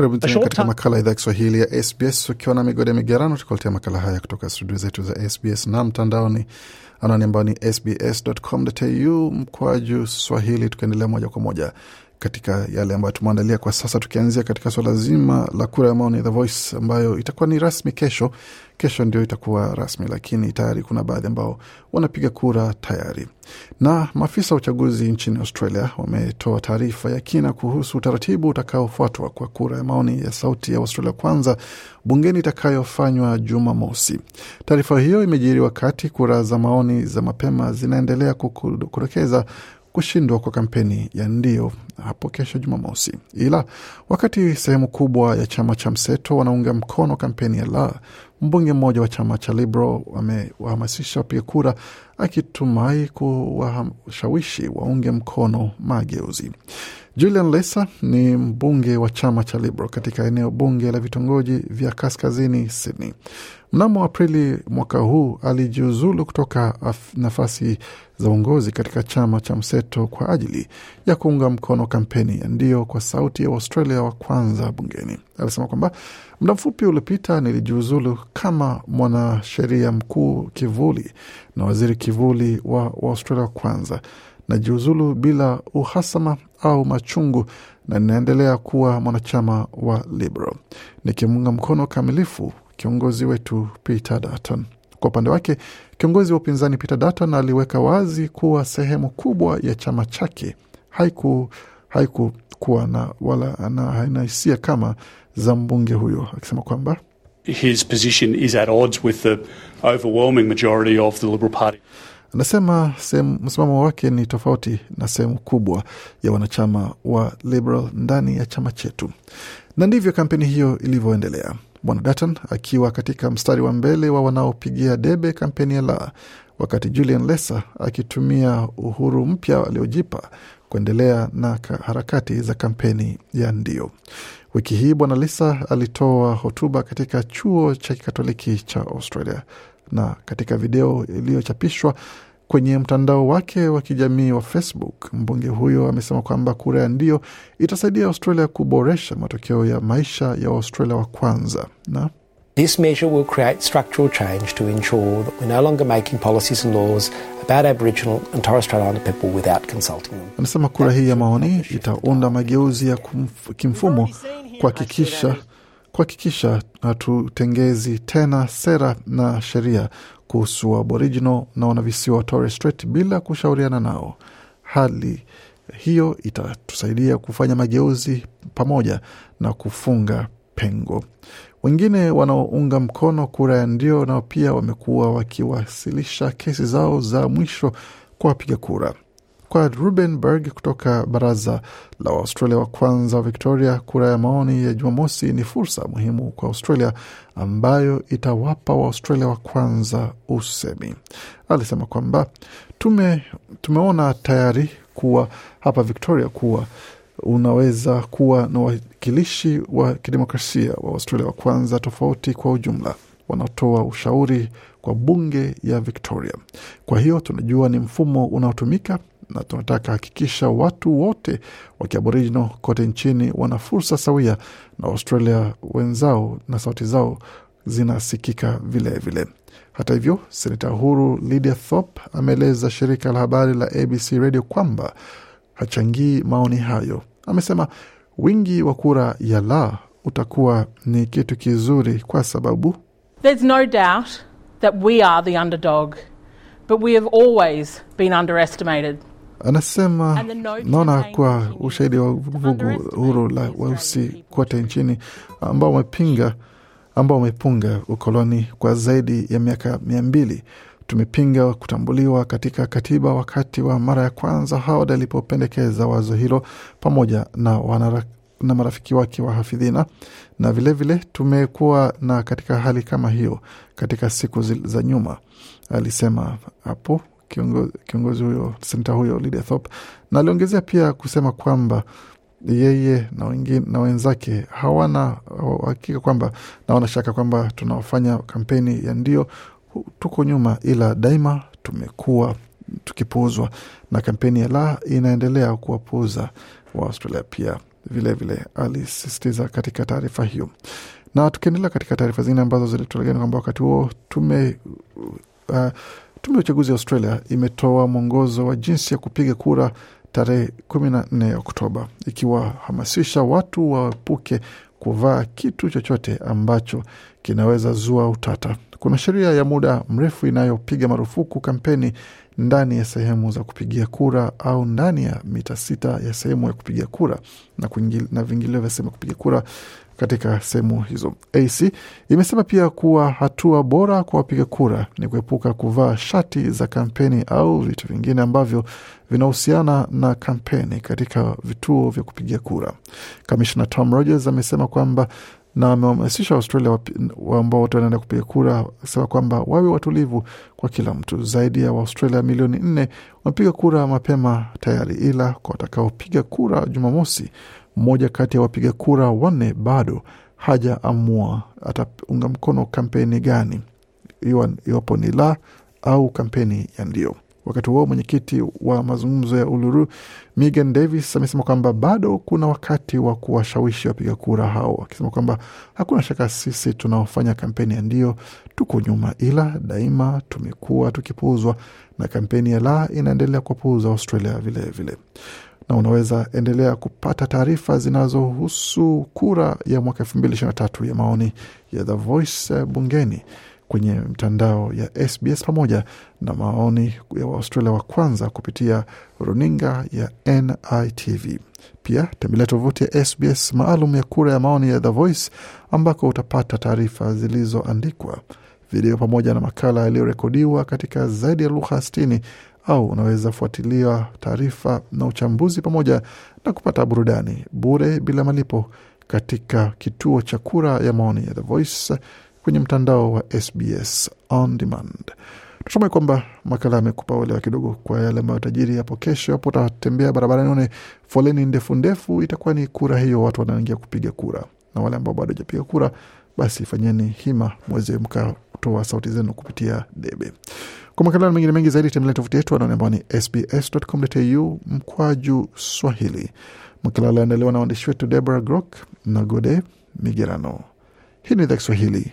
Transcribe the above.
Karibu tena katika makala ya idhaa ya Kiswahili ya SBS ukiwa na migode migerano, tukuletea makala haya kutoka studio zetu za SBS na mtandaoni, anwani ambayo ni sbs.com.au mkwaju swahili, Tukaendelea moja kwa moja katika yale ambayo tumeandalia kwa sasa, tukianzia katika swala zima la kura ya maoni The Voice ambayo itakuwa ni rasmi kesho. Kesho ndio itakuwa rasmi, lakini tayari kuna baadhi ambao wanapiga kura tayari. Na maafisa wa uchaguzi nchini Australia wametoa taarifa ya kina kuhusu utaratibu utakaofuatwa kwa kura ya maoni ya sauti ya Australia kwanza bungeni itakayofanywa Jumamosi. Taarifa hiyo imejiri wakati kura za maoni za mapema zinaendelea kudokeza kushindwa kwa kampeni ya ndio hapo kesho Jumamosi. Ila wakati sehemu kubwa ya chama cha mseto wanaunga mkono kampeni ya la, mbunge mmoja wa chama cha Liberal amewahamasisha wapiga kura akitumai kuwashawishi waunge mkono mageuzi. Julian Lesa ni mbunge wa chama cha Liberal katika eneo bunge la vitongoji vya kaskazini Sydney. Mnamo Aprili mwaka huu alijiuzulu kutoka nafasi za uongozi katika chama cha mseto kwa ajili ya kuunga mkono kampeni ya ndio kwa sauti ya Australia wa kwanza bungeni. Alisema kwamba muda mfupi uliopita nilijiuzulu kama mwanasheria mkuu kivuli na waziri kivuli wa, wa Australia wa kwanza najiuzulu bila uhasama au machungu na ninaendelea kuwa mwanachama wa Liberal nikimunga mkono kamilifu kiongozi wetu Peter Dutton. Kwa upande wake, kiongozi wa upinzani Peter Dutton aliweka wazi kuwa sehemu kubwa ya chama chake haiku haikukuwa na wala haina hisia kama za mbunge huyo, akisema kwamba his position is at odds with the overwhelming majority of the Liberal Party. Anasema msimamo wake ni tofauti na sehemu kubwa ya wanachama wa Liberal ndani ya chama chetu, na ndivyo kampeni hiyo ilivyoendelea. Bwana Dutton akiwa katika mstari wa mbele wa wanaopigia debe kampeni ya la, wakati Julian Lesa akitumia uhuru mpya aliojipa kuendelea na harakati za kampeni ya ndio. Wiki hii Bwana Lisa alitoa hotuba katika chuo cha kikatoliki cha Australia na katika video iliyochapishwa kwenye mtandao wake wa kijamii wa Facebook, mbunge huyo amesema kwamba kura ya ndio itasaidia Australia kuboresha matokeo ya maisha ya Waustralia wa kwanza na This measure will create structural change to ensure that we're no longer making policies and laws about Aboriginal and Torres Strait Islander people without consulting them. Anasema kura hii ya maoni itaunda mageuzi ya kimfumo kuhakikisha kuhakikisha hatutengezi tena sera na sheria kuhusu Aboriginal na wanavisiwa wa Torres Strait bila kushauriana nao. Hali hiyo itatusaidia kufanya mageuzi pamoja na kufunga pengo. Wengine wanaounga mkono kura ya ndio nao pia wamekuwa wakiwasilisha kesi zao za mwisho kwa wapiga kura. Kwa Ruben Berg kutoka baraza la Waustralia wa kwanza wa Victoria, kura ya maoni ya Jumamosi ni fursa muhimu kwa Australia ambayo itawapa Waustralia wa kwanza usemi. Alisema kwamba tume, tumeona tayari kuwa hapa Victoria kuwa unaweza kuwa na wawakilishi wa kidemokrasia wa Australia wa kwanza tofauti kwa ujumla wanaotoa ushauri kwa bunge ya Victoria. Kwa hiyo tunajua ni mfumo unaotumika na tunataka hakikisha watu wote wa kiaboriginal kote nchini wana fursa sawia na Australia wenzao na sauti zao zinasikika vilevile vile. Hata hivyo, seneta huru Lydia Thorpe ameeleza shirika la habari la ABC Radio kwamba hachangii maoni hayo. Amesema wingi wa kura ya la utakuwa ni kitu kizuri kwa sababu There's no doubt that we are the underdog, but we have always been underestimated. Anasema naona kwa ushahidi wa vuguvugu huru la weusi kote nchini ambao wamepinga ambao wamepunga ukoloni kwa zaidi ya miaka mia mbili. Tumepinga kutambuliwa katika katiba wakati wa mara ya kwanza Howard alipopendekeza wazo hilo pamoja na wanara, na marafiki wake wa hafidhina. Na vilevile tumekuwa na katika hali kama hiyo katika siku za nyuma, alisema hapo kiongozi, kiongozi huyo senta huyo Lydia Thorpe, na aliongezea pia kusema kwamba yeye na, wengine, na wenzake hawana hakika kwamba na wanashaka kwamba tunaofanya kampeni ya ndio tuko nyuma, ila daima tumekuwa tukipuuzwa na kampeni ya la inaendelea kuwapuuza wa Australia pia vilevile, alisisitiza katika taarifa hiyo. Na tukiendelea katika taarifa zingine ambazo zilitolegea ni kwamba wakati huo tume uh, tume ya uchaguzi ya Australia imetoa mwongozo wa jinsi ya kupiga kura tarehe kumi na nne Oktoba, ikiwahamasisha watu waepuke kuvaa kitu chochote ambacho kinaweza zua utata. Kuna sheria ya muda mrefu inayopiga marufuku kampeni ndani ya sehemu za kupigia kura au ndani ya mita sita ya sehemu ya kupigia kura na, na vingilio vya sehemu ya kupiga kura katika sehemu hizo. AC imesema pia kuwa hatua bora kwa wapiga kura ni kuepuka kuvaa shati za kampeni au vitu vingine ambavyo vinahusiana na kampeni katika vituo vya kupigia kura. Kamishna Tom Rogers amesema kwamba na amewahamasisha Australia ambao wote wanaenda kupiga kura, akisema kwamba wawe watulivu kwa kila mtu. Zaidi ya Waaustralia milioni nne wamepiga kura mapema tayari, ila kwa watakaopiga kura Jumamosi, mmoja kati ya wapiga kura wanne bado hajaamua ataunga mkono kampeni gani, iwapo ni la au kampeni ya ndio. Wakati huo mwenyekiti wa mazungumzo ya Uluru Megan Davis amesema kwamba bado kuna wakati wa kuwashawishi wapiga kura hao, akisema kwamba hakuna shaka sisi tunaofanya kampeni ya ndio tuko nyuma, ila daima tumekuwa tukipuuzwa na kampeni ya la inaendelea kuwapuuza Australia vilevile vile. Na unaweza endelea kupata taarifa zinazohusu kura ya mwaka elfu mbili ishirini na tatu ya maoni ya The Voice bungeni kwenye mtandao ya SBS pamoja na maoni ya Waaustralia wa kwanza kupitia runinga ya NITV. Pia tembelea tovuti ya SBS maalum ya kura ya maoni ya The Voice ambako utapata taarifa zilizoandikwa, video pamoja na makala yaliyorekodiwa katika zaidi ya lugha sitini au unaweza fuatilia taarifa na uchambuzi pamoja na kupata burudani bure bila malipo katika kituo cha kura ya maoni ya The Voice kwenye mtandao wa SBS on demand. Tutumai kwamba makala amekupa uelewa kidogo kwa yale ambayo tajiri hapo. Kesho hapo utatembea barabarani, one foleni ndefu ndefu, itakuwa ni kura hiyo, watu wanaingia kupiga kura, na wale ambao bado hajapiga kura, basi fanyeni hima mweze mkatoa sauti zenu kupitia debe. Kwa makala mengine mengi zaidi tembelea tovuti yetu anaone ambao ni sbs.com.au mkwaju Swahili. Makala aliandaliwa na waandishi wetu Deborah Grok na Gode Migerano. Hii ni idhaa Kiswahili